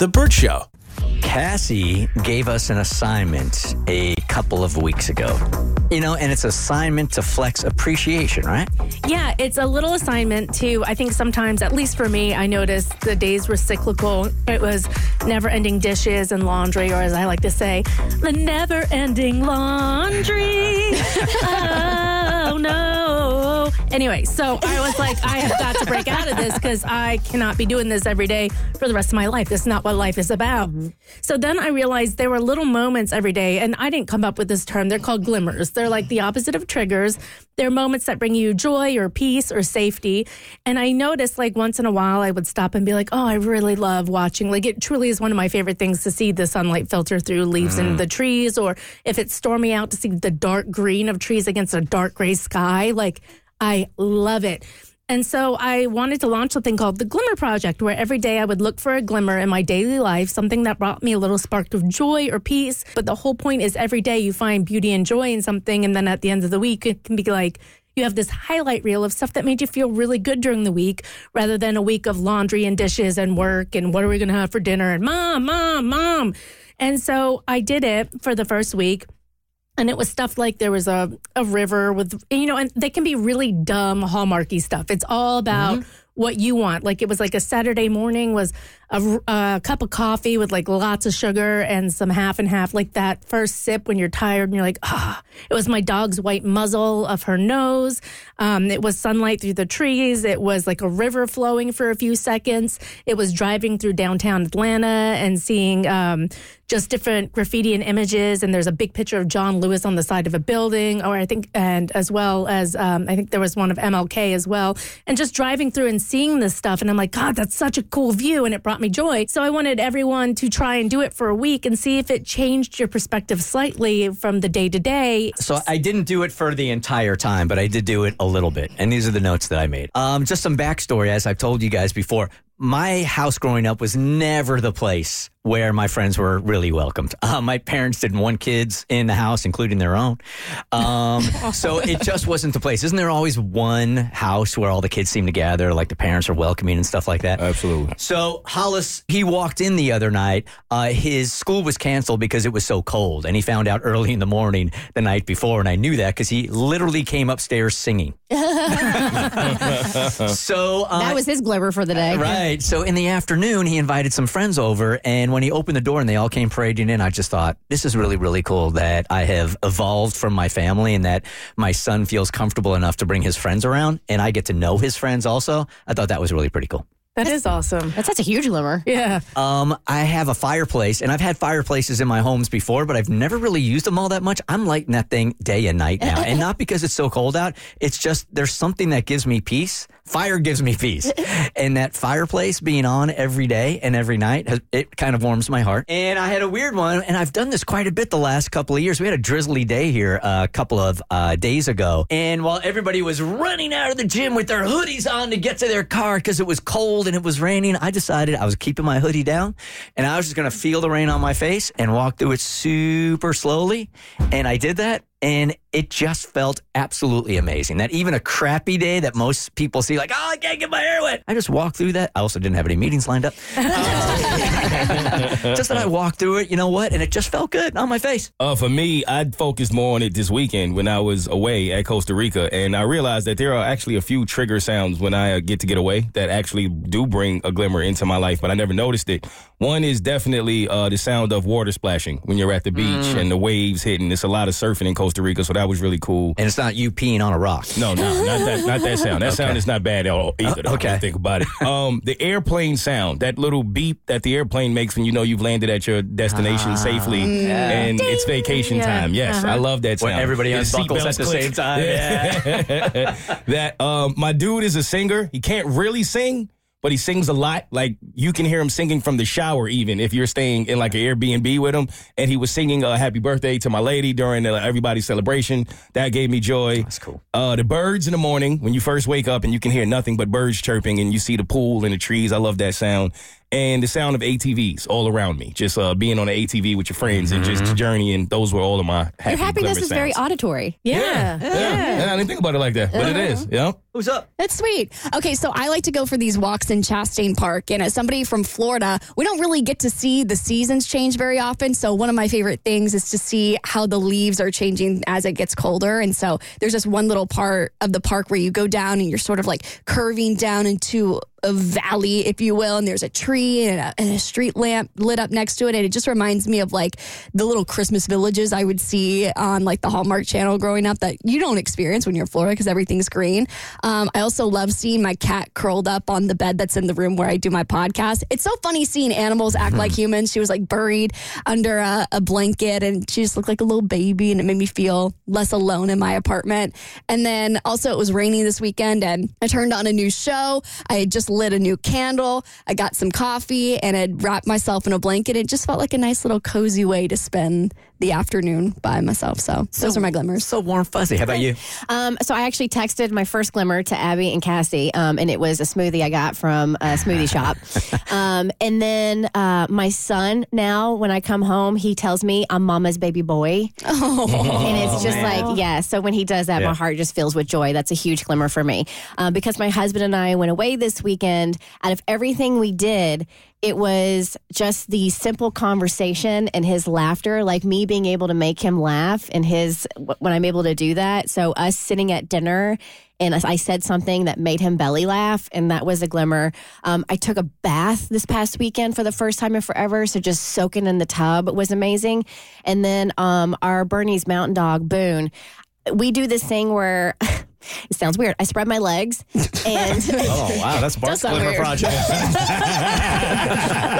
Hey, The Bert Show. Cassie gave us an assignment a couple of weeks ago. You know, and it's assignment to flex appreciation, right? Yeah, it's a little assignment to, I think sometimes, at least for me, I noticed the days were cyclical. It was never ending dishes and laundry, or as I like to say, the never ending laundry. oh, no. Anyway, so I was like, I have got to break out of this because I cannot be doing this every day for the rest of my life. This is not what life is about. Mm-hmm. So then I realized there were little moments every day, and I didn't come up with this term. They're called glimmers. They're like the opposite of triggers. They're moments that bring you joy or peace or safety. And I noticed like once in a while I would stop and be like, oh, I really love watching. Like it truly is one of my favorite things to see the sunlight filter through leaves in the mm. trees, or if it's stormy out to see the dark green of trees against a dark gray sky. Like I love it. And so I wanted to launch something called the Glimmer Project, where every day I would look for a glimmer in my daily life, something that brought me a little spark of joy or peace. But the whole point is every day you find beauty and joy in something. And then at the end of the week, it can be like, you have this highlight reel of stuff that made you feel really good during the week rather than a week of laundry and dishes and work and what are we going to have for dinner and mom, mom, mom. And so I did it for the first week. And it was stuff like there was a, a river with, you know, and they can be really dumb, hallmarky stuff. It's all about what you want. Like it was like a Saturday morning was a, a cup of coffee with like lots of sugar and some half and half. Like that first sip when you're tired and you're like, ah. It was my dog's white muzzle of her nose. Um, it was sunlight through the trees. It was like a river flowing for a few seconds. It was driving through downtown Atlanta and seeing um, just different graffiti and images. And there's a big picture of John Lewis on the side of a building, or I think, and as well as um, I think there was one of MLK as well. And just driving through and seeing this stuff, and I'm like, God, that's such a cool view, and it brought me joy. So I wanted everyone to try and do it for a week and see if it changed your perspective slightly from the day to day. So I didn't do it for the entire time, but I did do it a little bit. And these are the notes that I made. Um, just some backstory, as I've told you guys before. My house growing up was never the place where my friends were really welcomed. Uh, my parents didn't want kids in the house, including their own. Um, so it just wasn't the place. Isn't there always one house where all the kids seem to gather, like the parents are welcoming and stuff like that? Absolutely. So Hollis, he walked in the other night. Uh, his school was canceled because it was so cold, and he found out early in the morning the night before, and I knew that because he literally came upstairs singing. so uh, That was his glimmer for the day. Right. So in the afternoon, he invited some friends over. And when he opened the door and they all came parading in, I just thought, this is really, really cool that I have evolved from my family and that my son feels comfortable enough to bring his friends around and I get to know his friends also. I thought that was really pretty cool. That is awesome. That's such a huge glimmer. Yeah. Um, I have a fireplace, and I've had fireplaces in my homes before, but I've never really used them all that much. I'm lighting that thing day and night now, and not because it's so cold out. It's just there's something that gives me peace. Fire gives me peace, and that fireplace being on every day and every night, has, it kind of warms my heart. And I had a weird one, and I've done this quite a bit the last couple of years. We had a drizzly day here uh, a couple of uh, days ago, and while everybody was running out of the gym with their hoodies on to get to their car because it was cold and it was raining, I decided I was keeping my hoodie down, and I was just going to feel the rain on my face and walk through it super slowly. And I did that, and it just felt absolutely amazing. That even a crappy day that most people see, like, oh, I can't get my hair wet. I just walked through that. I also didn't have any meetings lined up. just that I walked through it, you know what? And it just felt good on my face. Uh, for me, I focused more on it this weekend when I was away at Costa Rica, and I realized that there are actually a few trigger sounds when I uh, get to get away that actually do bring a glimmer into my life, but I never noticed it. One is definitely uh, the sound of water splashing when you're at the beach Mm. and the waves hitting. It's a lot of surfing in Costa Rica, so that was really cool. And it's not you peeing on a rock. No, no, not that, not that sound. That sound is not bad at all either. though, okay. think about it. Um, the airplane sound, that little beep that the airplane makes when you know you've landed at your destination safely and it's vacation Yeah. time. Yes, I love that sound. When everybody The unbuckles at the click. same time. Yeah. that um, my dude is a singer. He can't really sing, but he sings a lot. Like you can hear him singing from the shower, even if you're staying in like an Airbnb with him. And he was singing uh, "Happy Birthday" to my lady during uh, everybody's celebration. That gave me joy. That's cool. Uh, the birds in the morning when you first wake up and you can hear nothing but birds chirping, and you see the pool and the trees. I love that sound. And the sound of ATVs all around me, just uh, being on an ATV with your friends and just journeying. Those were all of my happy Your happiness glimmer is very auditory. Yeah. Yeah, yeah, yeah. I didn't think about it like that, but it is. Yeah. Who's up? That's sweet. Okay, so I like to go for these walks in Chastain Park. And as somebody from Florida, we don't really get to see the seasons change very often. So one of my favorite things is to see how the leaves are changing as it gets colder. And so there's this one little part of the park where you go down and you're sort of like curving down into a valley, if you will, and there's a tree and a, and a street lamp lit up next to it. And it just reminds me of like the little Christmas villages I would see on like the Hallmark Channel growing up that you don't experience when you're in Florida because everything's green. Um, I also love seeing my cat curled up on the bed that's in the room where I do my podcast. It's so funny seeing animals act like humans. She was like buried under a, a blanket and she just looked like a little baby, and it made me feel less alone in my apartment. And then also, it was raining this weekend, and I turned on a new show. I had just lit a new candle. I got some coffee and had wrapped myself in a blanket. It just felt like a nice little cozy way to spend the afternoon by myself. So, those are my glimmers. So warm, fuzzy. How about you? Um, so I actually texted my first glimmer to Abby and Cassie, um, and it was a smoothie I got from a smoothie shop. Um, and then uh, my son now, when I come home, he tells me I'm Mama's baby boy, and it's just like yeah. So when he does that, Yeah. my heart just fills with joy. That's a huge glimmer for me um, because my husband and I went away this weekend. Out of everything we did. It was just the simple conversation and his laughter, like me being able to make him laugh, and his when I'm able to do that. So us sitting at dinner and I said something that made him belly laugh, and that was a glimmer. Um, I took a bath this past weekend for the first time in forever, so just soaking in the tub was amazing. And then um, our Bernese Mountain Dog Boone, we do this thing where. It sounds weird. I spread my legs and Oh wow, that's Bart's sound glimmer weird. project. this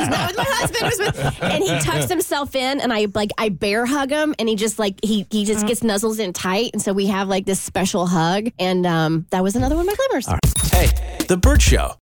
is not with my husband. It was with, and he tucks himself in, and I like I bear hug him, and he just like he he just gets nuzzles in tight, and so we have like this special hug, and um, that was another one of my glimmers. Hey, The Bert Show.